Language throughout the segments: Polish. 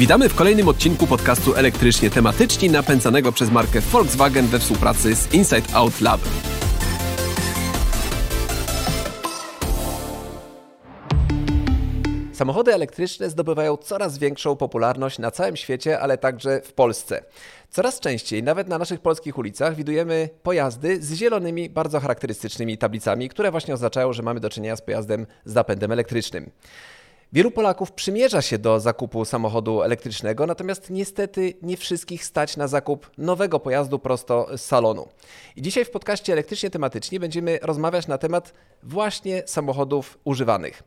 Witamy w kolejnym odcinku podcastu Elektrycznie Tematyczni napędzanego przez markę Volkswagen we współpracy z Inside Out Lab. Samochody elektryczne zdobywają coraz większą popularność na całym świecie, ale także w Polsce. Coraz częściej, nawet na naszych polskich ulicach, widujemy pojazdy z zielonymi, bardzo charakterystycznymi tablicami, które właśnie oznaczają, że mamy do czynienia z pojazdem z napędem elektrycznym. Wielu Polaków przymierza się do zakupu samochodu elektrycznego, natomiast niestety nie wszystkich stać na zakup nowego pojazdu prosto z salonu. I dzisiaj w podcaście elektrycznie tematycznie będziemy rozmawiać na temat właśnie samochodów używanych.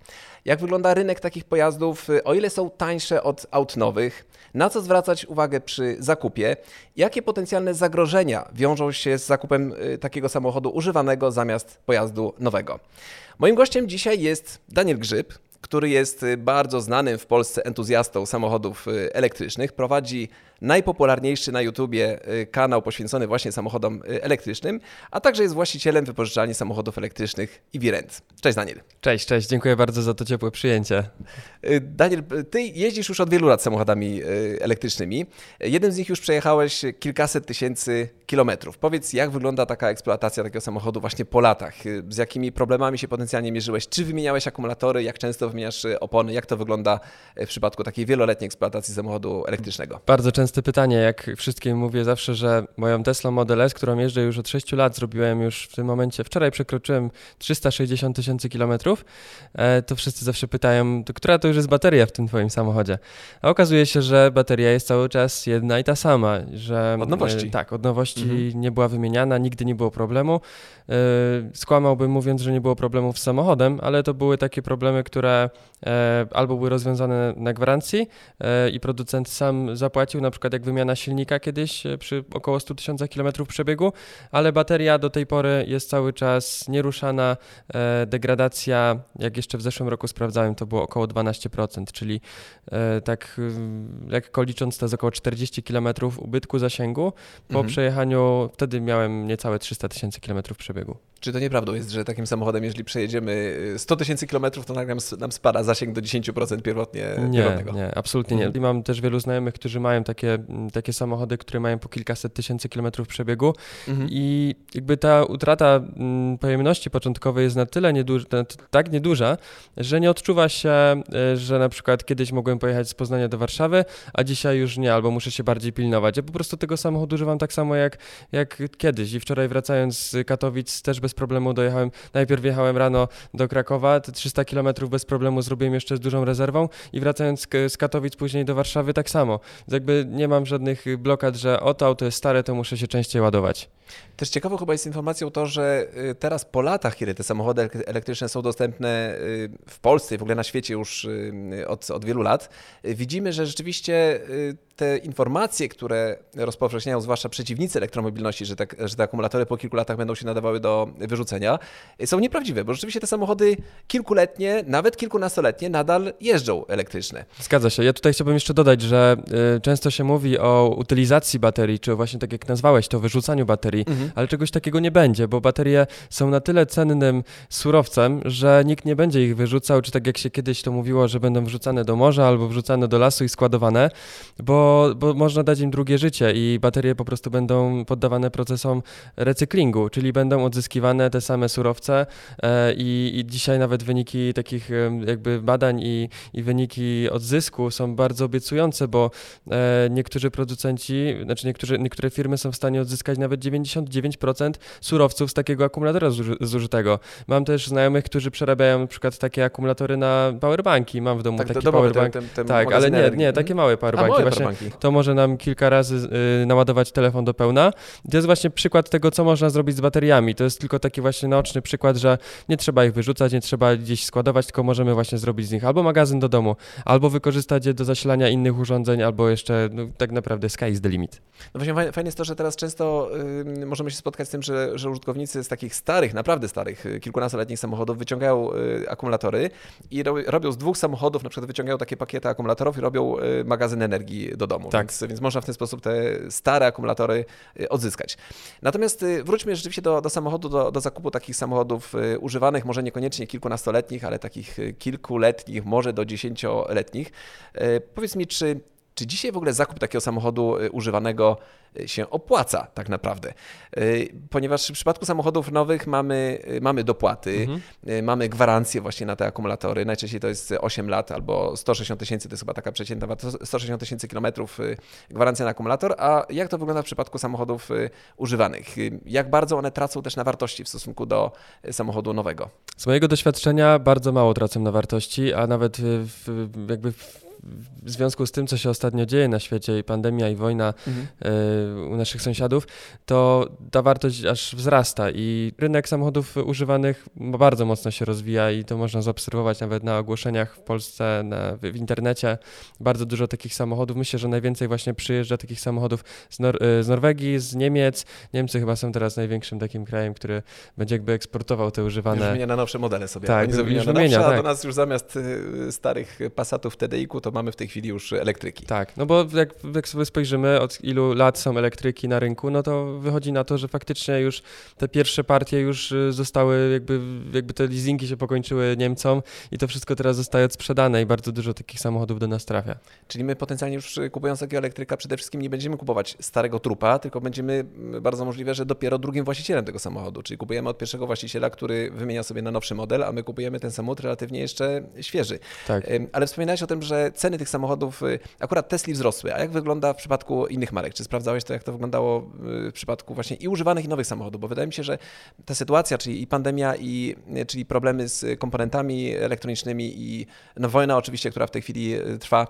Jak wygląda rynek takich pojazdów, o ile są tańsze od aut nowych, na co zwracać uwagę przy zakupie, jakie potencjalne zagrożenia wiążą się z zakupem y, takiego samochodu używanego zamiast pojazdu nowego. Moim gościem dzisiaj jest Daniel Grzyb, który jest y, bardzo znanym w Polsce entuzjastą samochodów y, elektrycznych. Prowadzi najpopularniejszy na YouTubie y, kanał poświęcony właśnie samochodom elektrycznym, a także jest właścicielem wypożyczalni samochodów elektrycznych Iwirent. Cześć Daniel. Cześć, cześć, dziękuję bardzo za to ciepłe przyjęcie. Daniel, ty jeździsz już od wielu lat samochodami elektrycznymi. Jednym z nich już przejechałeś kilkaset tysięcy kilometrów. Powiedz, jak wygląda taka eksploatacja takiego samochodu właśnie po latach? Z jakimi problemami się potencjalnie mierzyłeś? Czy wymieniałeś akumulatory? Jak często wymieniasz y, opony? Jak to wygląda w przypadku takiej wieloletniej eksploatacji samochodu elektrycznego? Bardzo częste pytanie. Jak wszystkim mówię zawsze, że moją Tesla Model S, którą jeżdżę już od 6 lat, zrobiłem już w tym momencie, wczoraj przekroczyłem 360 tysięcy kilometrów, e, to wszyscy zawsze pytają, to która to już jest bateria w tym twoim samochodzie? A okazuje się, że bateria jest cały czas jedna i ta sama. Że, od nowości. E, tak, od nowości mhm. nie była wymieniana, nigdy nie było problemu. E, skłamałbym mówiąc, że nie było problemów z samochodem, ale to były takie problemy, które albo były rozwiązane na gwarancji i producent sam zapłacił, na przykład jak wymiana silnika kiedyś przy około 100 tysiącach kilometrów przebiegu, ale bateria do tej pory jest cały czas nieruszana. Degradacja, jak jeszcze w zeszłym roku sprawdzałem, to było około 12%, czyli tak lekko licząc to jest około 40 kilometrów ubytku zasięgu po mhm. przejechaniu, wtedy miałem niecałe 300 tysięcy przebiegu przebiegu. Czy to nieprawdą jest, że takim samochodem, jeżeli przejedziemy 100 y, tysięcy kilometrów, to nagle nam spada zasięg do 10% pierwotnie Nie, nie, absolutnie nie. Mhm. I mam też wielu znajomych, którzy mają takie, mm, takie samochody, które mają po kilkaset tysięcy kilometrów przebiegu mhm. i jakby ta utrata mm, pojemności początkowej jest na tyle nieduża, tak nieduża, że nie odczuwa się, y, że na przykład kiedyś mogłem pojechać z Poznania do Warszawy, a dzisiaj już nie, albo muszę się bardziej pilnować. Ja po prostu tego samochodu używam tak samo jak, jak kiedyś i wczoraj wracając z Katowic też bez problemu dojechałem. Najpierw wjechałem rano do Krakowa, te 300 km bez problemu zrobiłem jeszcze z dużą rezerwą i wracając z Katowic później do Warszawy tak samo. Jakby nie mam żadnych blokad, że oto auto jest stare, to muszę się częściej ładować. Też ciekawą chyba jest informacją to, że y, teraz po latach, kiedy te samochody elektryczne są dostępne y, w Polsce i w ogóle na świecie już y, od, od wielu lat, widzimy, że rzeczywiście te informacje, które rozpowszechniają zwłaszcza przeciwnicy elektromobilności, że, tak, że te akumulatory po kilku latach będą się nadawały do wyrzucenia, są nieprawdziwe, bo rzeczywiście te samochody kilkuletnie, nawet kilkunastoletnie nadal jeżdżą elektryczne. Zgadza się. Ja tutaj chciałbym jeszcze dodać, że często się mówi o utylizacji baterii, czy właśnie tak jak nazwałeś to, wyrzucaniu baterii, mhm. ale czegoś takiego nie będzie, bo baterie są na tyle cennym surowcem, że nikt nie będzie ich wyrzucał, czy tak jak się kiedyś to mówiło, że będą wrzucane do morza albo wrzucane do lasu i składowane, bo, bo można dać im drugie życie i baterie po prostu będą poddawane procesom recyklingu, czyli będą odzyskiwane te same surowce e, i, i dzisiaj nawet wyniki takich jakby badań i, i wyniki odzysku są bardzo obiecujące, bo e, niektórzy producenci, znaczy niektórzy, niektóre firmy są w stanie odzyskać nawet 90 99% surowców z takiego akumulatora zużytego. Mam też znajomych, którzy przerabiają na przykład takie akumulatory na powerbanki. Mam w domu tak, taki powerbank. Ten, ten, ten tak, ale nie, nie, takie małe powerbanki. A, małe właśnie powerbanki. To może nam kilka razy y, naładować telefon do pełna. To jest właśnie przykład tego, co można zrobić z bateriami. To jest tylko taki właśnie naoczny przykład, że nie trzeba ich wyrzucać, nie trzeba gdzieś składować, tylko możemy właśnie zrobić z nich albo magazyn do domu, albo wykorzystać je do zasilania innych urządzeń, albo jeszcze no, tak naprawdę sky is the limit. No właśnie fajne jest to, że teraz często możemy się spotkać z tym, że, że użytkownicy z takich starych, naprawdę starych, y, kilkunastoletnich samochodów wyciągają y, akumulatory i robią z dwóch samochodów, na przykład wyciągają takie pakiety akumulatorów i robią y, magazyn energii do domu. Tak. Więc, więc można w ten sposób te stare akumulatory odzyskać. Natomiast wróćmy rzeczywiście do, do samochodu, do, do zakupu takich samochodów używanych, może niekoniecznie kilkunastoletnich, ale takich kilkuletnich, może do dziesięcioletnich. Powiedz mi, czy Czy dzisiaj w ogóle zakup takiego samochodu y, używanego y, się opłaca tak naprawdę? Y, ponieważ w przypadku samochodów nowych mamy, mamy dopłaty, mhm. mamy gwarancję właśnie na te akumulatory. Najczęściej to jest 8 lat albo 160 tysięcy, to jest chyba taka przeciętna, 160 tysięcy kilometrów gwarancja na akumulator. A jak to wygląda w przypadku samochodów używanych? Jak bardzo one tracą też na wartości w stosunku do samochodu nowego? Z mojego doświadczenia bardzo mało tracą na wartości, a nawet w, jakby w w związku z tym, co się ostatnio dzieje na świecie i pandemia i wojna mhm. y, u naszych sąsiadów, to ta wartość aż wzrasta i rynek samochodów używanych bardzo mocno się rozwija i to można zaobserwować nawet na ogłoszeniach w Polsce, na, w internecie. Bardzo dużo takich samochodów. Myślę, że najwięcej właśnie przyjeżdża takich samochodów z, Nor y, z Norwegii, z Niemiec. Niemcy chyba są teraz największym takim krajem, który będzie jakby eksportował te używane. Już wymienia na nowsze modele sobie. Tak, Oni już wymienia, nowsze, tak. a do nas już zamiast y, starych Passatów TDI-ku to mamy w tej chwili już elektryki. Tak, no bo jak, jak sobie spojrzymy, od ilu lat są elektryki na rynku, no to wychodzi na to, że faktycznie już te pierwsze partie już y, zostały, jakby, jakby te leasingi się pokończyły Niemcom i to wszystko teraz zostaje odsprzedane i bardzo dużo takich samochodów do nas trafia. Czyli my potencjalnie już y, kupując takiego elektryka przede wszystkim nie będziemy kupować starego trupa, tylko będziemy bardzo możliwe, że dopiero drugim właścicielem tego samochodu, czyli kupujemy od pierwszego właściciela, który wymienia sobie na nowszy model, a my kupujemy ten samochód relatywnie jeszcze świeży. Tak. Ale wspominałeś o tym, że ceny tych samochodów, y, akurat Tesli wzrosły. A jak wygląda w przypadku innych marek? Czy sprawdzałeś to, jak to wyglądało y, w przypadku właśnie i używanych, i nowych samochodów? Bo wydaje mi się, że ta sytuacja, czyli i pandemia, i, y, czyli problemy z komponentami elektronicznymi i no, wojna oczywiście, która w tej chwili trwa,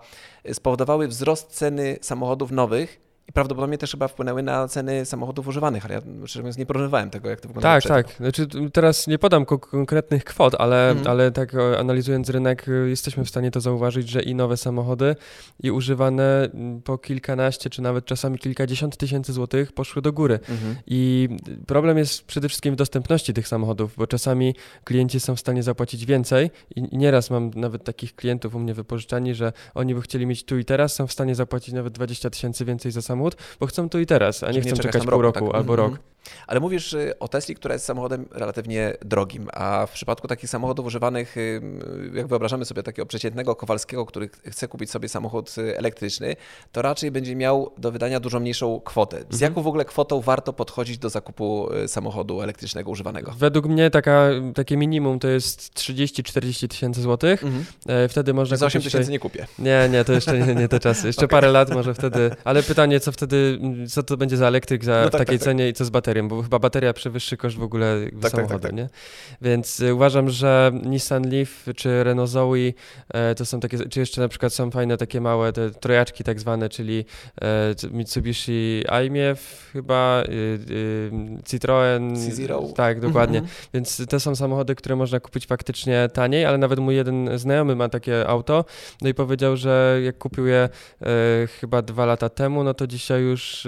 spowodowały wzrost ceny samochodów nowych i prawdopodobnie też chyba wpłynęły na ceny samochodów używanych, ale ja szczerze mówiąc nie porównywałem tego, jak to wygląda. Tak, tak. Znaczy, teraz nie podam konkretnych kwot, ale, mhm. ale tak e, analizując rynek, e, jesteśmy w stanie to zauważyć, że i nowe samochody, i używane po kilkanaście, czy nawet czasami kilkadziesiąt tysięcy złotych poszły do góry. Mhm. I problem jest przede wszystkim w dostępności tych samochodów, bo czasami klienci są w stanie zapłacić więcej i nieraz mam nawet takich klientów u mnie wypożyczani, że oni by chcieli mieć tu i teraz, są w stanie zapłacić nawet 20 tysięcy więcej za samochód samochód, bo chcą tu i teraz, a nie, nie chcą czekać pół roku, tak? albo mm -hmm. rok. Ale mówisz o Tesli, która jest samochodem relatywnie drogim, a w przypadku takich samochodów używanych, jak wyobrażamy sobie takiego przeciętnego Kowalskiego, który chce kupić sobie samochód y, elektryczny, to raczej będzie miał do wydania dużo mniejszą kwotę. Z mhm. jaką w ogóle kwotą warto podchodzić do zakupu y, samochodu elektrycznego używanego? Według mnie taka, takie minimum to jest 30-40 tysięcy złotych. Mhm. E, wtedy można Za 8 tysięcy nie kupię. Nie, nie, to jeszcze nie, nie te czasy. Jeszcze okay. parę lat może wtedy. Ale pytanie, co wtedy, co to będzie za elektryk za no tak, takiej tak, tak. cenie i co z baterią? bo chyba bateria przewyższy koszt w ogóle tak, tak, samochodu, tak, tak, nie? Więc y, uważam, że Nissan Leaf czy Renault Zoe e, to są takie, czy jeszcze na przykład są fajne takie małe te trojaczki tak zwane, czyli e, Mitsubishi iMiew chyba, y, y, Citroen. C-Zero. Tak, dokładnie. Mm -hmm. Więc te są samochody, które można kupić faktycznie taniej, ale nawet mój jeden znajomy ma takie auto, no i powiedział, że jak kupił je e, chyba dwa lata temu, no to dzisiaj już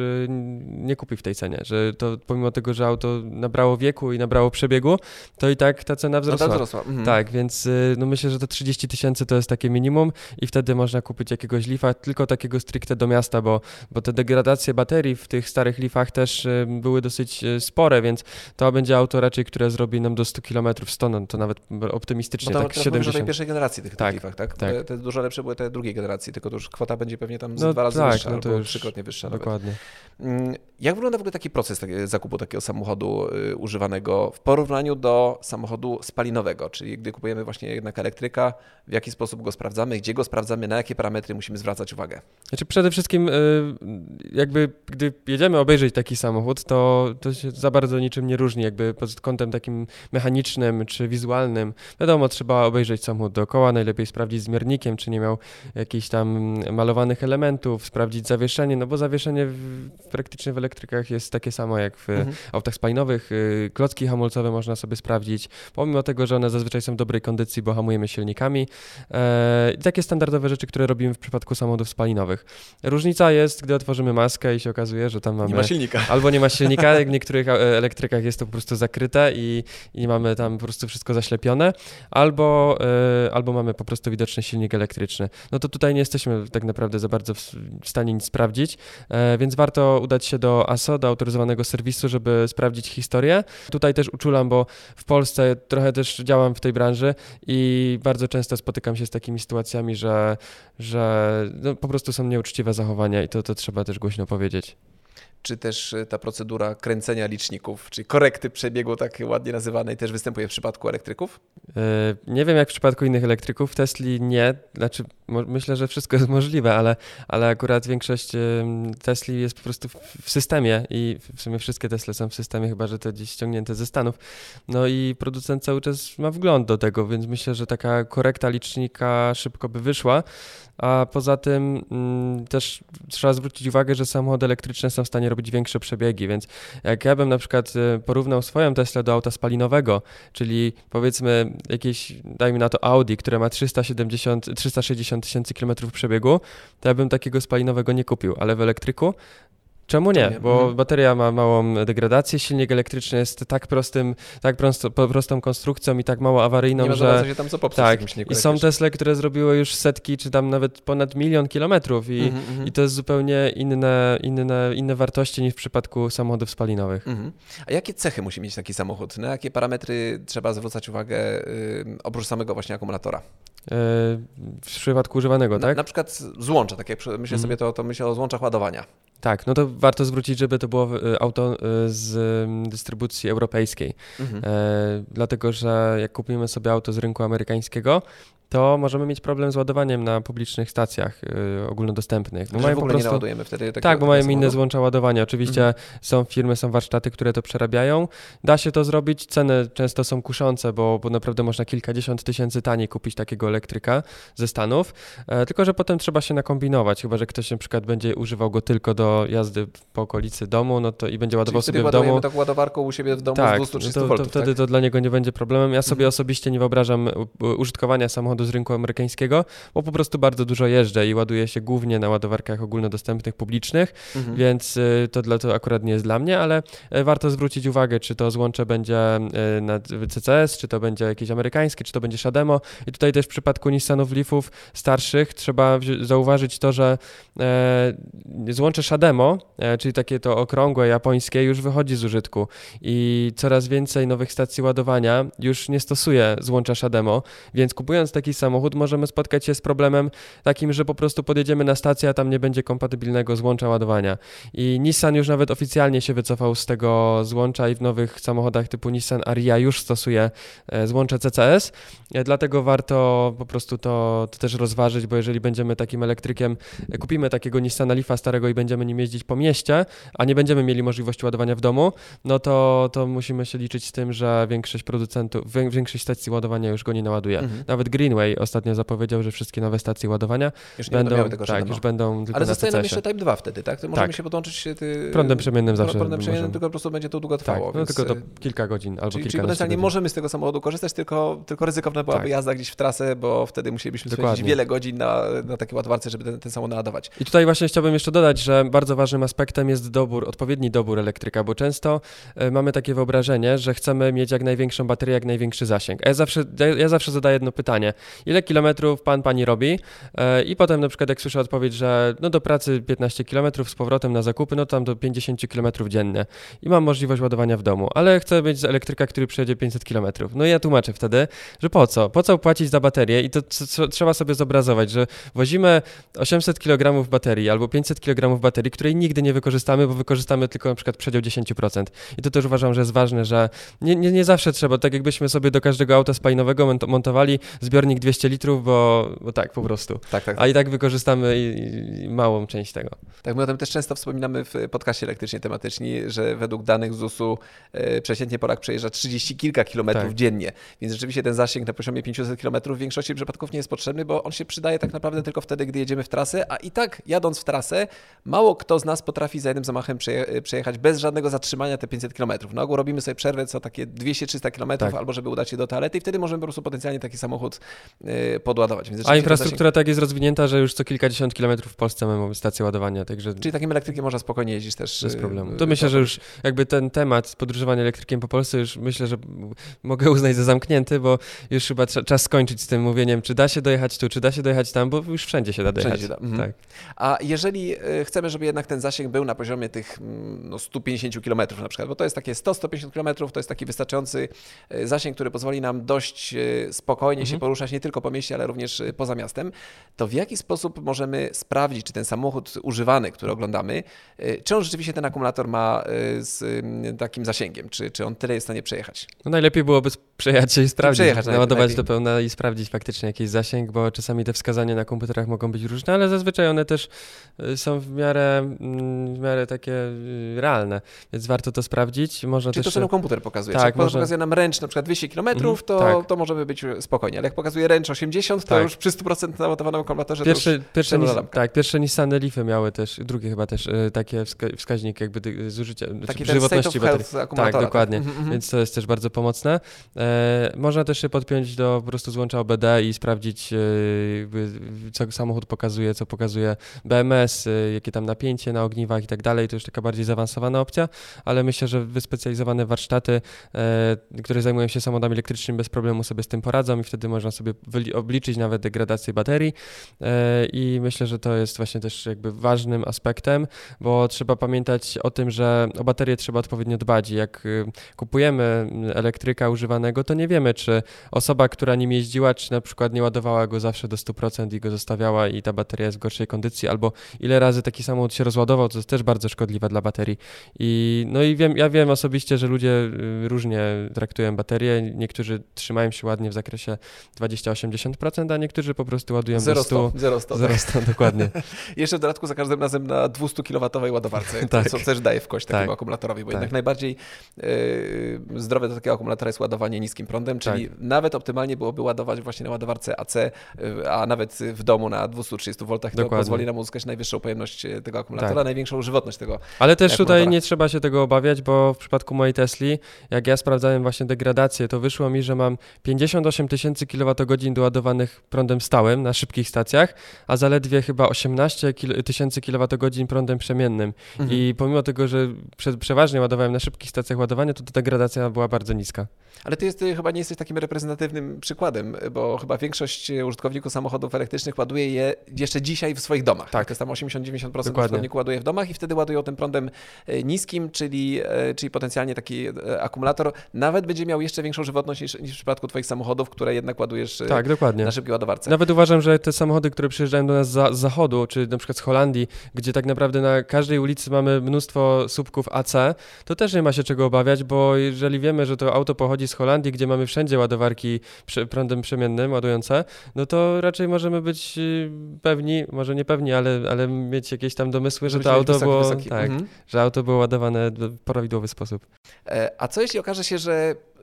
nie kupi w tej cenie, że to pomimo tego, że auto nabrało wieku i nabrało przebiegu, to i tak ta cena wzrosła. No wzrosła. Mhm. Tak, więc y, no myślę, że te 30 tysięcy to jest takie minimum i wtedy można kupić jakiegoś lifa, tylko takiego stricte do miasta, bo, bo te degradacje baterii w tych starych lifach też y, były dosyć y, spore, więc to będzie auto raczej, które zrobi nam do 100 km 100, no to nawet optymistycznie, bo tak 70. tej pierwszej generacji tych, tak, lifach, tak? tak. Te, te, dużo lepsze były te drugiej generacji, tylko to już kwota będzie pewnie tam no, dwa razy tak, wyższa no to albo już trzykrotnie wyższa Dokładnie. Nawet. Mm, jak wygląda w ogóle taki proces zakupu takiego samochodu y, używanego w porównaniu do samochodu spalinowego? Czyli gdy kupujemy właśnie jednak elektryka, w jaki sposób go sprawdzamy, gdzie go sprawdzamy, na jakie parametry musimy zwracać uwagę? Znaczy przede wszystkim y, jakby gdy jedziemy obejrzeć taki samochód, to, to się za bardzo niczym nie różni jakby pod kątem takim mechanicznym czy wizualnym. Wiadomo, trzeba obejrzeć samochód dookoła, najlepiej sprawdzić zmiernikiem, czy nie miał jakichś tam malowanych elementów, sprawdzić zawieszenie, no bo zawieszenie w, praktycznie w elektrykach jest takie samo jak w mhm. autach spalinowych. Y, klocki hamulcowe można sobie sprawdzić, pomimo tego, że one zazwyczaj są w dobrej kondycji, bo hamujemy silnikami. E, I takie standardowe rzeczy, które robimy w przypadku samochodów spalinowych. Różnica jest, gdy otworzymy maskę i się okazuje, że tam mamy... Nie ma silnika. Albo nie ma silnika, jak w niektórych e, elektrykach jest to po prostu zakryte i, i mamy tam po prostu wszystko zaślepione, albo, e, albo mamy po prostu widoczny silnik elektryczny. No to tutaj nie jesteśmy tak naprawdę za bardzo w stanie nic sprawdzić, więc warto udać się do do ASO, do autoryzowanego serwisu, żeby sprawdzić historię. Tutaj też uczulam, bo w Polsce trochę też działam w tej branży i bardzo często spotykam się z takimi sytuacjami, że, że no, po prostu są nieuczciwe zachowania i to, to trzeba też głośno powiedzieć czy też e, ta procedura kręcenia liczników, czyli korekty przebiegu, tak ładnie nazywanej, też występuje w przypadku elektryków? E, nie wiem jak w przypadku innych elektryków, w Tesli nie, znaczy myślę, że wszystko jest możliwe, ale, ale akurat większość Tesli jest po prostu w systemie i w sumie wszystkie Tesle są w systemie, chyba że to gdzieś ściągnięte ze Stanów. No i producent cały czas ma wgląd do tego, więc myślę, że taka korekta licznika szybko by wyszła. A poza tym mm, też trzeba zwrócić uwagę, że samochody elektryczne są w stanie robić większe przebiegi, więc jak ja bym na przykład y, porównał swoją Teslę do auta spalinowego, czyli powiedzmy jakieś, dajmy na to Audi, które ma 370, 360 tysięcy kilometrów przebiegu, to ja bym takiego spalinowego nie kupił, ale w elektryku Czemu nie? Bo mhm. bateria ma małą degradację, silnik elektryczny jest tak prostym, tak prosto, prostą konstrukcją i tak mało awaryjną, nie że... Się tam co tak. I są Tesle, które zrobiły już setki, czy tam nawet ponad milion kilometrów i, mhm, mhm. i to jest zupełnie inne, inne, inne wartości niż w przypadku samochodów spalinowych. Mhm. A jakie cechy musi mieć taki samochód? Na jakie parametry trzeba zwracać uwagę yy, oprócz samego właśnie akumulatora? Yy, w przypadku używanego, na, tak? Na przykład złącza, tak jak myślę mhm. sobie, to, to myślę o złączach ładowania. Tak, no to warto zwrócić, żeby to było y, auto y, z dystrybucji europejskiej. Mhm. E, dlatego, że jak kupimy sobie auto z rynku amerykańskiego, to możemy mieć problem z ładowaniem na publicznych stacjach y, ogólnodostępnych. Bo mają po prostu, nie naładujemy wtedy Tak, bo mają inne złącza ładowania. Oczywiście mhm. są firmy, są warsztaty, które to przerabiają. Da się to zrobić, ceny często są kuszące, bo, bo naprawdę można kilkadziesiąt tysięcy taniej kupić takiego elektryka ze Stanów, e, tylko że potem trzeba się nakombinować, chyba że ktoś na przykład będzie używał go tylko do jazdy po okolicy domu, no to i będzie ładował Czyli sobie w domu. tak ładowarką u siebie w domu tak, z 230 no to, voltów, to wtedy tak? to dla niego nie będzie problemem. Ja sobie mhm. osobiście nie wyobrażam użytkowania samochodu z rynku amerykańskiego, bo po prostu bardzo dużo jeżdżę i ładuję się głównie na ładowarkach ogólnodostępnych, publicznych, mhm. więc y, to, dla, to akurat nie jest dla mnie, ale y, warto zwrócić uwagę, czy to złącze będzie y, na CCS, czy to będzie jakieś amerykańskie, czy to będzie Shademo. I tutaj też w przypadku Nissanów Leafów starszych trzeba zauważyć to, że e, złącze Shademo, e, czyli takie to okrągłe japońskie, już wychodzi z użytku i coraz więcej nowych stacji ładowania już nie stosuje złącza Shademo, więc kupując taki samochód możemy spotkać się z problemem takim, że po prostu podjedziemy na stację, a tam nie będzie kompatybilnego złącza ładowania. I Nissan już nawet oficjalnie się wycofał z tego złącza i w nowych samochodach typu Nissan Aria już stosuje e, złącze CCS, e, dlatego warto po prostu to, to też rozważyć, bo jeżeli będziemy takim elektrykiem, e, kupimy takiego Nissana Leafa starego i będziemy nim jeździć po mieście, a nie będziemy mieli możliwości ładowania w domu, no to, to musimy się liczyć z tym, że większość producentów, większość stacji ładowania już go nie naładuje. Mhm. Nawet Greenway ostatnio zapowiedział, że wszystkie nowe stacje ładowania już będą, tego tak, już będą tylko Ale zostaje nam jeszcze Type 2 wtedy, tak? To możemy tak. się podłączyć ty... prądem przemiennym zawsze. Prądem przemiennym, tylko po prostu będzie to długo trwało. Tak, no tylko to kilka godzin albo czyli, Czyli potencjalnie godzin. możemy z tego samochodu korzystać, tylko, tylko ryzykowna byłaby tak. jazda gdzieś w trasę, bo wtedy musielibyśmy Dokładnie. spędzić wiele godzin na, na takiej ładowarce, żeby ten, ten samochód naładować. I tutaj właśnie chciałbym jeszcze dodać, że bardzo ważnym aspektem jest dobór, odpowiedni dobór elektryka, bo często y, mamy takie wyobrażenie, że chcemy mieć jak największą baterię, jak największy zasięg. A ja zawsze, ja, ja zawsze zadaję jedno pytanie. Ile kilometrów pan, pani robi? E, I potem na przykład jak słyszę odpowiedź, że no do pracy 15 km z powrotem na zakupy, no tam do 50 km dziennie i mam możliwość ładowania w domu, ale chcę mieć elektryka, który przejedzie 500 km. No i ja tłumaczę wtedy, że po co? Po co płacić za baterię? I to trzeba sobie zobrazować, że wozimy 800 kg baterii albo 500 kg baterii, której nigdy nie wykorzystamy, bo wykorzystamy tylko na przykład przedział 10%. I to też uważam, że jest ważne, że nie, nie, nie zawsze trzeba, tak jakbyśmy sobie do każdego auta spalinowego montowali zbiornik 200 litrów, bo, bo tak po prostu. Tak, tak. A i tak wykorzystamy i, i małą część tego. Tak, my o tym też często wspominamy w podcaście elektrycznie tematyczni, że według danych ZUS-u e, przeciętnie Polak przejeżdża 30 kilka kilometrów tak. dziennie, więc rzeczywiście ten zasięg na poziomie 500 kilometrów w większości przypadków nie jest potrzebny, bo on się przydaje tak naprawdę tylko wtedy, gdy jedziemy w trasę, a i tak jadąc w trasę, mało kto z nas potrafi za jednym zamachem przeje przejechać bez żadnego zatrzymania te 500 kilometrów. Na robimy sobie przerwę co takie 200-300 kilometrów, tak. albo żeby udać się do toalety i wtedy możemy po prostu potencjalnie taki samochód podładować. Więc A infrastruktura tak jest rozwinięta, że już co kilkadziesiąt kilometrów w Polsce mamy stację ładowania, także... Czyli takim elektrykiem można spokojnie jeździć też. Bez problemu. To myślę, że już jakby ten temat podróżowania elektrykiem po Polsce już myślę, że mogę uznać za zamknięty, bo już chyba czas skończyć z tym mówieniem, czy da się dojechać tu, czy da się dojechać tam, bo już wszędzie się da dojechać. Da. Mhm. Tak. A jeżeli chcemy, żeby jednak ten zasięg był na poziomie tych mm, no, 150 km na przykład, bo to jest takie 100-150 km, to jest taki wystarczający zasięg, który pozwoli nam dość spokojnie mhm. się poruszać nie tylko po mieście, ale również e, poza miastem, to w jaki sposób możemy sprawdzić, czy ten samochód używany, który oglądamy, czy on rzeczywiście ten akumulator ma z takim zasięgiem, czy, czy on tyle jest w stanie przejechać? No najlepiej byłoby przejechać się i sprawdzić, przejechać naładować do pełna i sprawdzić faktycznie jakiś zasięg, bo czasami te wskazania na komputerach mogą być różne, ale zazwyczaj one też są w miarę, mm, w miarę takie realne, więc warto to sprawdzić. Można Czyli też... to, co nam komputer pokazuje. Tak, jak może... pokazuje nam ręcz na przykład 200 km, mm, to, tak. to możemy być spokojnie, ale jak pokazuje ręcz 80, to tak. już przy 100% naładowanym akumulatorze pierwsze, to pierwsze, nis, Tak, pierwsze Nissany Leafy miały też, drugie chyba też y, takie wska wskaźnik jakby zużycia, znaczy Taki żywotności baterii. Tak, dokładnie, mm -hmm. więc to jest też bardzo pomocne. E, można też się podpiąć do po prostu złącza OBD i sprawdzić, e, co samochód pokazuje, co pokazuje BMS, e, jakie tam napięcie na ogniwach i tak dalej. To już taka bardziej zaawansowana opcja, ale myślę, że wyspecjalizowane warsztaty, e, które zajmują się samochodami elektrycznymi bez problemu sobie z tym poradzą i wtedy można sobie obliczyć nawet degradację baterii e, i myślę, że to jest właśnie też jakby ważnym aspektem, bo trzeba pamiętać o tym, że o baterię trzeba odpowiednio dbać. Jak y, kupujemy elektryka używanego, to nie wiemy, czy osoba, która nim jeździła, czy na przykład nie ładowała go zawsze do 100% i go zostawiała i ta bateria jest w gorszej kondycji, albo ile razy taki samochód się rozładował, to jest też bardzo szkodliwe dla baterii. I, no i wiem, ja wiem osobiście, że ludzie y, różnie traktują baterie. Niektórzy trzymają się ładnie w zakresie 20-80%, a niektórzy po prostu ładują 0, do 100. 0, 100, 0, 100 dokładnie. Jeszcze w dodatku za każdym razem na 200 kW ładowarce, tak. co też daje w kość takiemu tak. akumulatorowi, bo tak. jednak najbardziej yy, zdrowe do takiego akumulatora jest ładowanie niskim prądem, czyli tak. nawet optymalnie byłoby ładować właśnie na ładowarce AC, yy, a nawet w domu na 230 V, to pozwoli nam uzyskać najwyższą pojemność tego akumulatora, tak. największą żywotność tego Ale też tutaj nie trzeba się tego obawiać, bo w przypadku mojej Tesli, jak ja sprawdzałem właśnie degradację, to wyszło mi, że mam 58 tysięcy kWh doładowanych prądem stałym na szybkich stacjach, a zaledwie chyba 18 tysięcy kWh prądem przemiennym. Mhm. I pomimo tego, że przeważnie ładowałem na szybkich stacjach ładowania, to ta degradacja była bardzo niska. Ale ty, jest, chyba nie jesteś takim reprezentatywnym przykładem, bo chyba większość użytkowników samochodów elektrycznych ładuje je jeszcze dzisiaj w swoich domach. Tak. To jest tam 80-90% użytkowników ładuje w domach i wtedy ładują tym prądem e, niskim, czyli, e, czyli potencjalnie taki e, akumulator nawet będzie miał jeszcze większą żywotność niż, niż w przypadku Twoich samochodów, które jednak ładujesz tak, dokładnie. na szybkiej ładowarce. Nawet uważam, że te samochody, które przyjeżdżają do nas za, z zachodu, czy na przykład z Holandii, gdzie tak naprawdę na każdej ulicy mamy mnóstwo słupków AC, to też nie ma się czego obawiać, bo jeżeli wiemy, że to auto pochodzi z Holandii, gdzie mamy wszędzie ładowarki prądem przemiennym ładujące, no to raczej możemy być y, pewni, może nie pewni, ale, ale mieć jakieś tam domysły, że to auto wysoki, było, wysoki. Tak, mhm. że auto było ładowane w prawidłowy sposób. E, a co jeśli okaże się, że y,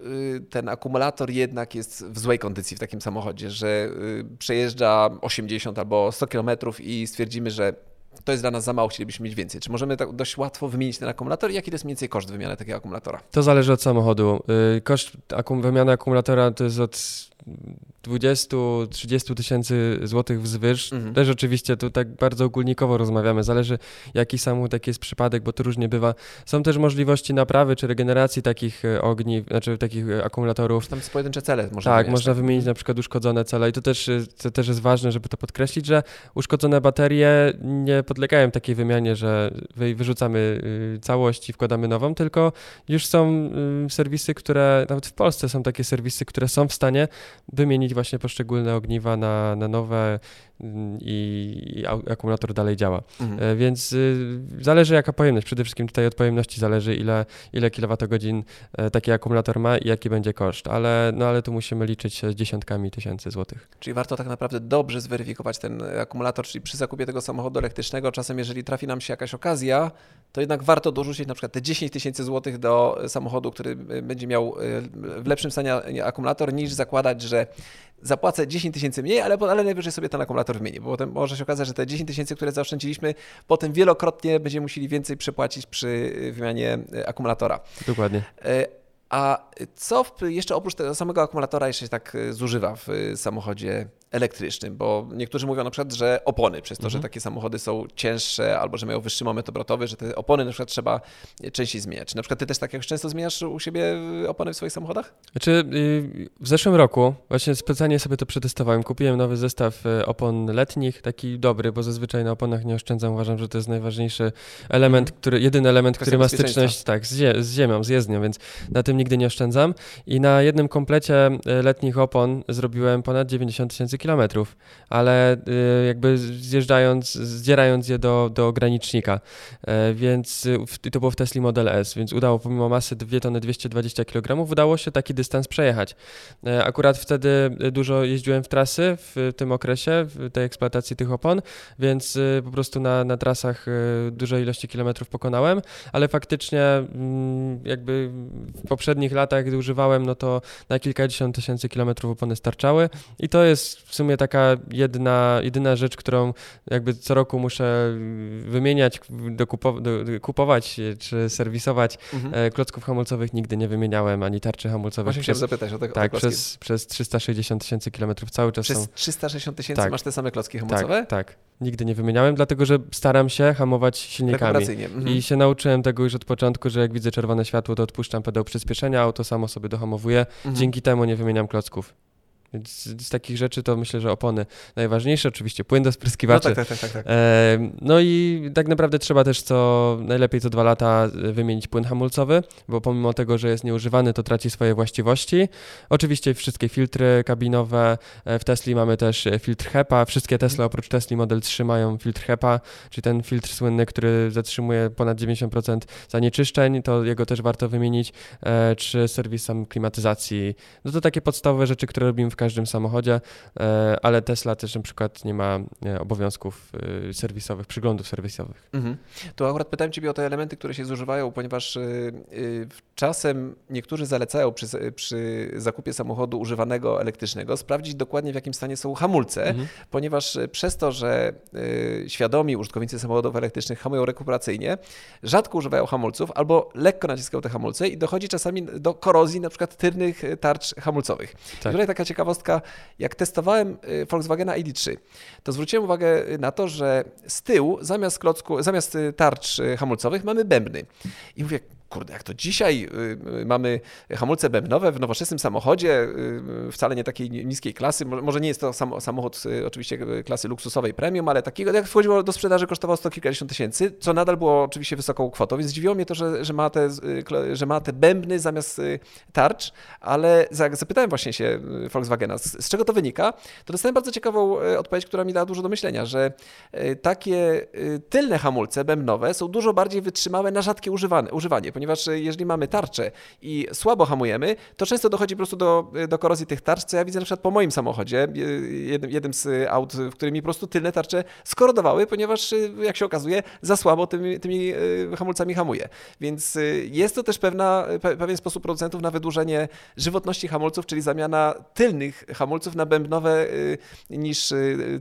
ten akumulator jednak jest w złej kondycji w takim samochodzie, że y, przejeżdża 80 albo 100 km i stwierdzimy, że to jest dla nas za mało, chcielibyśmy mieć więcej. Czy możemy tak dość łatwo wymienić ten akumulator i jaki to jest mniej więcej koszt wymiany takiego akumulatora? To zależy od samochodu. Y, koszt wymiany akumulatora to jest od 20-30 tysięcy złotych wzwyż. Mhm. Też oczywiście tu tak bardzo ogólnikowo rozmawiamy, zależy jaki samochód, taki jest przypadek, bo to różnie bywa. Są też możliwości naprawy czy regeneracji takich e, ogni, znaczy takich e, akumulatorów. Tam są pojedyncze cele można Tak, można tak. wymienić na przykład uszkodzone cele i to też, e, to też jest ważne, żeby to podkreślić, że uszkodzone baterie nie podlegają takiej wymianie, że wyrzucamy całość i wkładamy nową, tylko już są serwisy, które, nawet w Polsce są takie serwisy, które są w stanie wymienić właśnie poszczególne ogniwa na, na nowe mm, i, i akumulator dalej działa. Mhm. E, więc y, zależy jaka pojemność. Przede wszystkim tutaj od pojemności zależy ile, ile kilowatogodzin e, taki akumulator ma i jaki będzie koszt, ale, no, ale tu musimy liczyć się z dziesiątkami tysięcy złotych. Czyli warto tak naprawdę dobrze zweryfikować ten akumulator, czyli przy zakupie tego samochodu elektrycznego czasem jeżeli trafi nam się jakaś okazja, to jednak warto dorzucić na przykład te 10 tysięcy złotych do samochodu, który y, będzie miał y, w lepszym stanie akumulator, niż zakładać, że zapłacę 10 tysięcy mniej, ale, ale najwyżej sobie ten akumulator wymienię, bo potem może się okazać, że te 10 tysięcy, które zaoszczędziliśmy, potem wielokrotnie będziemy musieli więcej przepłacić przy wymianie e, akumulatora. Dokładnie. E, A co w, jeszcze oprócz tego samego akumulatora jeszcze się tak zużywa w samochodzie elektrycznym, bo niektórzy mówią na przykład, że opony, przez to, mhm. że takie samochody są cięższe albo że mają wyższy moment obrotowy, że te opony na przykład trzeba częściej zmieniać. Czy na przykład ty też tak jak często zmieniasz u siebie opony w swoich samochodach? Znaczy y, w zeszłym roku właśnie specjalnie sobie to przetestowałem. Kupiłem nowy zestaw y, opon letnich, taki dobry, bo zazwyczaj na oponach nie oszczędzam. Uważam, że to jest najważniejszy element, mhm. który, jedyny element, Kwestia który ma styczność tak, z, zie, z ziemią, z jezdnią, więc na tym nigdy nie oszczędzam. I na jednym komplecie y, letnich opon zrobiłem ponad 90 tysięcy kilometrów, ale y, jakby zjeżdżając, zdzierając je do, do ogranicznika, e, więc y, to było w Tesla Model S, więc udało pomimo masy 2 tony 220 kg, udało się taki dystans przejechać. E, akurat wtedy dużo jeździłem w trasy w tym okresie, w tej eksploatacji tych opon, więc y, po prostu na, na trasach dużej ilości kilometrów pokonałem, ale faktycznie mm, jakby w poprzednich latach, gdy używałem, no to na kilkadziesiąt tysięcy kilometrów opony starczały i to jest w sumie taka jedna, jedyna rzecz, którą jakby co roku muszę wymieniać, dokupo, do, kupować czy serwisować. Mhm. E, klocków hamulcowych nigdy nie wymieniałem, ani tarczy hamulcowych. Właśnie przez, zapytać o tego. Tak, przez, przez 360 tysięcy kilometrów cały czas Przez są... 360 tysięcy tak, masz te same klocki hamulcowe? Tak, tak. Nigdy nie wymieniałem, dlatego że staram się hamować silnikami. Mhm. I się nauczyłem tego już od początku, że jak widzę czerwone światło, to odpuszczam pedał przyspieszenia, auto samo sobie dohamowuje. Mhm. Dzięki temu nie wymieniam klocków. Więc z takich rzeczy to myślę, że opony najważniejsze, oczywiście płyn do spryskiwaczy. No, tak, tak, tak, tak, e, no i tak naprawdę trzeba też co najlepiej co dwa lata wymienić płyn hamulcowy, bo pomimo tego, że jest nieużywany, to traci swoje właściwości. Oczywiście wszystkie filtry kabinowe, e, w Tesli mamy też filtr HEPA, wszystkie Tesla oprócz Tesli Model 3 mają filtr HEPA, czyli ten filtr słynny, który zatrzymuje ponad 90% zanieczyszczeń, to jego też warto wymienić, e, czy serwis sam klimatyzacji. No to takie podstawowe rzeczy, które robimy w każdym samochodzie, e, ale Tesla też na przykład nie ma obowiązków e, serwisowych, przyglądów serwisowych. Mhm. Tu akurat pytałem Ciebie o te elementy, które się zużywają, ponieważ e, czasem niektórzy zalecają przy, przy zakupie samochodu używanego elektrycznego sprawdzić dokładnie w jakim stanie są hamulce, mhm. ponieważ przez to, że świadomi użytkownicy samochodów elektrycznych hamują rekuperacyjnie, rzadko używają hamulców albo lekko naciskają te hamulce i dochodzi czasami do korozji na przykład tylnych tarcz hamulcowych. Tak. Tutaj taka ciekawostka ciekawostka, jak testowałem y, Volkswagena ID3, to zwróciłem uwagę na to, że z tyłu zamiast klocku, zamiast y, tarcz y, hamulcowych mamy bębny. I mówię, kurde, jak to dzisiaj y, y, mamy hamulce bębnowe w nowoczesnym samochodzie, y, wcale nie takiej niskiej klasy, może nie jest to samochód oczywiście klasy luksusowej premium, ale takiego, jak wchodziło do sprzedaży, kosztowało sto kilkadziesiąt tysięcy, co nadal było oczywiście wysoką kwotą, więc zdziwiło mnie to, że, że, ma, te, że ma te bębny zamiast tarcz, ale zapytałem właśnie się Volkswagena, z, z czego to wynika, to dostałem bardzo ciekawą odpowiedź, która mi dała dużo do myślenia, że takie tylne hamulce bębnowe są dużo bardziej wytrzymałe na rzadkie używane, używanie, ponieważ e, jeżeli mamy tarczę i słabo hamujemy, to często dochodzi po prostu do, e, do korozji tych tarcz, co ja widzę na przykład po moim samochodzie, jednym, jednym z aut, w którym mi po prostu tylne tarcze skorodowały, ponieważ e, jak się okazuje, za słabo tymi, tymi hamulcami hamuje. Więc jest to też pewna, pewien sposób producentów na wydłużenie żywotności hamulców, czyli zamiana tylnych hamulców na bębnowe niż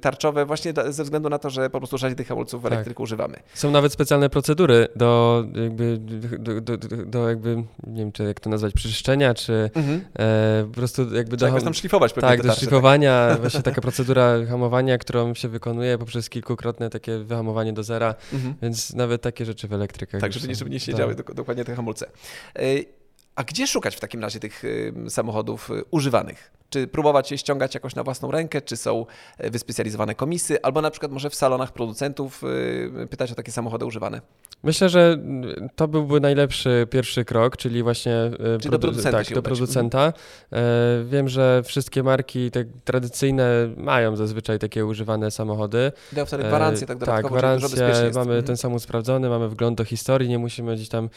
tarczowe, właśnie ze względu na to, że po prostu rzadziej tych hamulców w tak. elektryku używamy. Są nawet specjalne procedury do, jakby, do, do, do, do, jakby, nie wiem, czy jak to nazwać, przyczyszczenia, czy mhm. e, po prostu jakby do... Tak, tam szlifować pewnie Tak, do szlifowania, tak. właśnie taka procedura hamowania, którą się wykonuje poprzez kilkukrotne takie wyhamowanie do zera, mhm. więc nawet takie rzeczy w elektrykach. Tak, żeby nie, żeby nie siedziały tak. dokładnie te hamulce. E, a gdzie szukać w takim razie tych samochodów y, używanych? Czy próbować je ściągać jakoś na własną rękę, czy są e, wyspecjalizowane komisy, albo na przykład może w salonach producentów y, pytać o takie samochody używane? Myślę, że to byłby najlepszy pierwszy krok, czyli właśnie e, czyli produ- do producenta. Tak, do producenta. E, wiem, że wszystkie marki te tradycyjne mają zazwyczaj takie używane samochody. Dają wtedy gwarancję tak dodatkowo, Tak, gwarancję, mamy mhm. ten samochód sprawdzony, mamy wgląd do historii, nie musimy gdzieś tam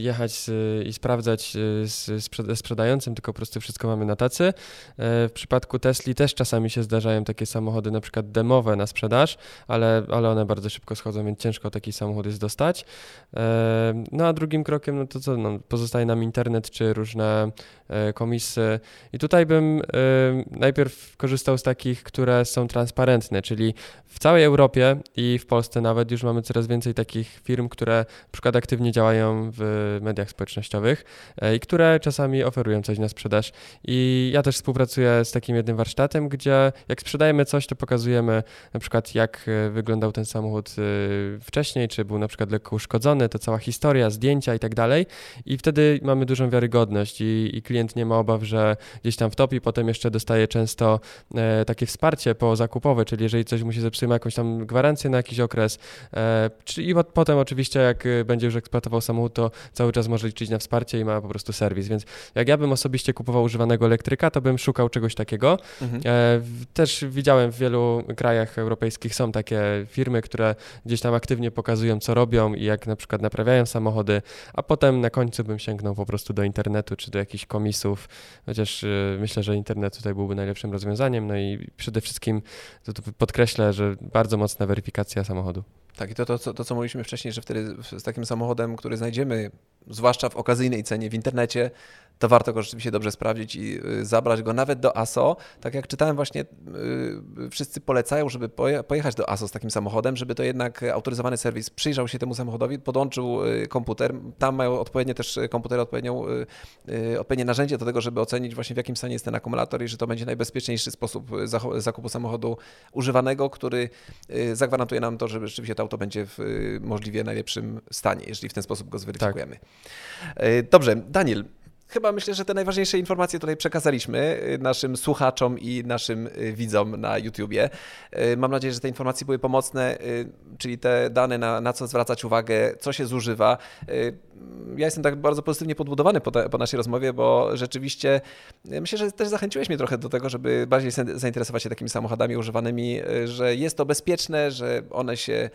jechać i sprawdzać z sprzedającym, tylko po prostu wszystko mamy na tacy. W przypadku Tesli też czasami się zdarzają takie samochody, na przykład demowe na sprzedaż, ale, ale one bardzo szybko schodzą, więc ciężko taki samochód jest dostać. No a drugim krokiem, no to co, no, pozostaje nam internet czy różne komisy. I tutaj bym najpierw korzystał z takich, które są transparentne, czyli w całej Europie i w Polsce nawet już mamy coraz więcej takich firm, które przykład aktywnie działają w mediach społecznościowych e, i które czasami oferują coś na sprzedaż. I ja też współpracuję z takim jednym warsztatem, gdzie jak sprzedajemy coś, to pokazujemy na przykład jak e, wyglądał ten samochód e, wcześniej, czy był na przykład lekko uszkodzony, to cała historia, zdjęcia i tak dalej. I wtedy mamy dużą wiarygodność i, i klient nie ma obaw, że gdzieś tam wtopi, potem jeszcze dostaje często takie wsparcie po zakupowe, czyli jeżeli coś mu się zepsuje, ma jakąś tam gwarancję na jakiś okres. I potem oczywiście jak będzie już eksploatował samochód, to cały czas może liczyć na wsparcie i ma po prostu serwis. Więc jak ja bym osobiście kupował używanego elektryka, to bym szukał czegoś takiego. Mhm. E, też widziałem w wielu krajach europejskich są takie firmy, które gdzieś tam aktywnie pokazują, co robią i jak na przykład naprawiają samochody, a potem na końcu bym sięgnął po prostu do internetu czy do jakichś komisów, chociaż y, myślę, że internet tutaj byłby najlepszym rozwiązaniem. No i przede wszystkim to, to podkreślę, że bardzo mocna weryfikacja samochodu. Tak, i to, to, to, to, co mówiliśmy wcześniej, że wtedy z takim samochodem, który znajdziemy, zwłaszcza w okazyjnej cenie w internecie, to warto go rzeczywiście dobrze sprawdzić i y, zabrać go nawet do ASO. Tak jak czytałem właśnie, y, wszyscy polecają, żeby pojechać do ASO z takim samochodem, żeby to jednak autoryzowany serwis przyjrzał się temu samochodowi, podłączył y, komputer. Tam mają odpowiednie też komputery, odpowiednią, odpowiednie narzędzie do tego, żeby ocenić właśnie w jakim stanie jest ten akumulator i że to będzie najbezpieczniejszy sposób zakupu samochodu używanego, który zagwarantuje nam to, że rzeczywiście to auto będzie w możliwie najlepszym stanie, jeżeli w ten sposób go zweryfikujemy. Tak. Dobrze, Daniel, Chyba myślę, że te najważniejsze informacje tutaj przekazaliśmy y, naszym słuchaczom i naszym y, widzom na YouTubie. Y, mam nadzieję, że te informacje były pomocne, czyli te dane, na, na co zwracać uwagę, co się zużywa. Ja jestem tak bardzo pozytywnie podbudowany po, te, po naszej rozmowie, bo rzeczywiście myślę, że też zachęciłeś mnie trochę do tego, żeby bardziej zainteresować się takimi samochodami używanymi, że jest to bezpieczne, że one się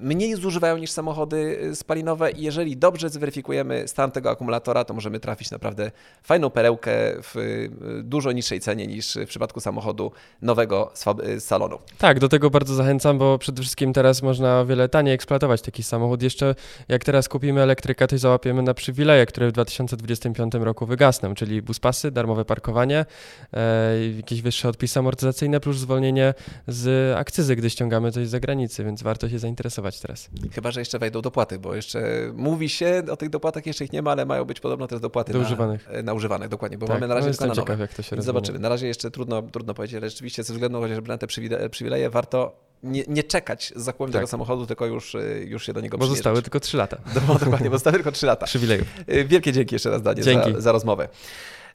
mniej zużywają niż samochody spalinowe i jeżeli dobrze zweryfikujemy stan tego akumulatora, to możemy trafić naprawdę fajną perełkę w y, dużo niższej cenie niż w przypadku samochodu nowego z salonu. Tak, do tego bardzo zachęcam, bo przede wszystkim teraz można o wiele taniej eksploatować taki samochód. Jeszcze jak teraz kupimy elektryka, to załapiemy na przywileje, które w 2025 roku wygasną, czyli buspasy, darmowe parkowanie, e, jakieś wyższe odpisy amortyzacyjne plus zwolnienie z akcyzy, gdy ściągamy coś z zagranicy, więc warto się zainteresować teraz. Chyba, że jeszcze wejdą dopłaty, bo jeszcze mówi się o tych dopłatach, jeszcze ich nie ma, ale mają być podobno też dopłaty dopłaty na, używanych. Na używanych, dokładnie, bo tak, mamy na razie no tylko na ciekaw, jak to się Zobaczymy. Na razie jeszcze trudno, trudno powiedzieć, ale rzeczywiście ze względu chociażby na te przywileje warto nie, nie, czekać z zakupem tak. tego samochodu, tylko już, już się do niego Bo zostały tylko 3 lata. No, dokładnie, bo zostały tylko 3 lata. Przywilejów. Wielkie dzięki jeszcze raz, dzięki. Za, za rozmowę.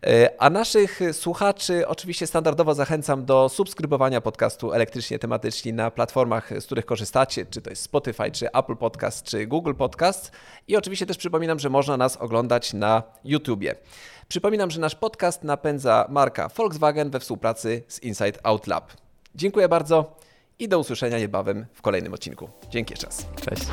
E, a naszych słuchaczy oczywiście standardowo zachęcam do subskrybowania podcastu elektrycznie tematyczni na platformach, z których korzystacie, czy to jest Spotify, czy Apple Podcast, czy Google Podcast. I oczywiście też przypominam, że można nas oglądać na YouTubie. Przypominam, że nasz podcast napędza marka Volkswagen we współpracy z Inside Out Lab. Dziękuję bardzo i do usłyszenia niebawem w kolejnym odcinku. Dzięki raz. Cześć.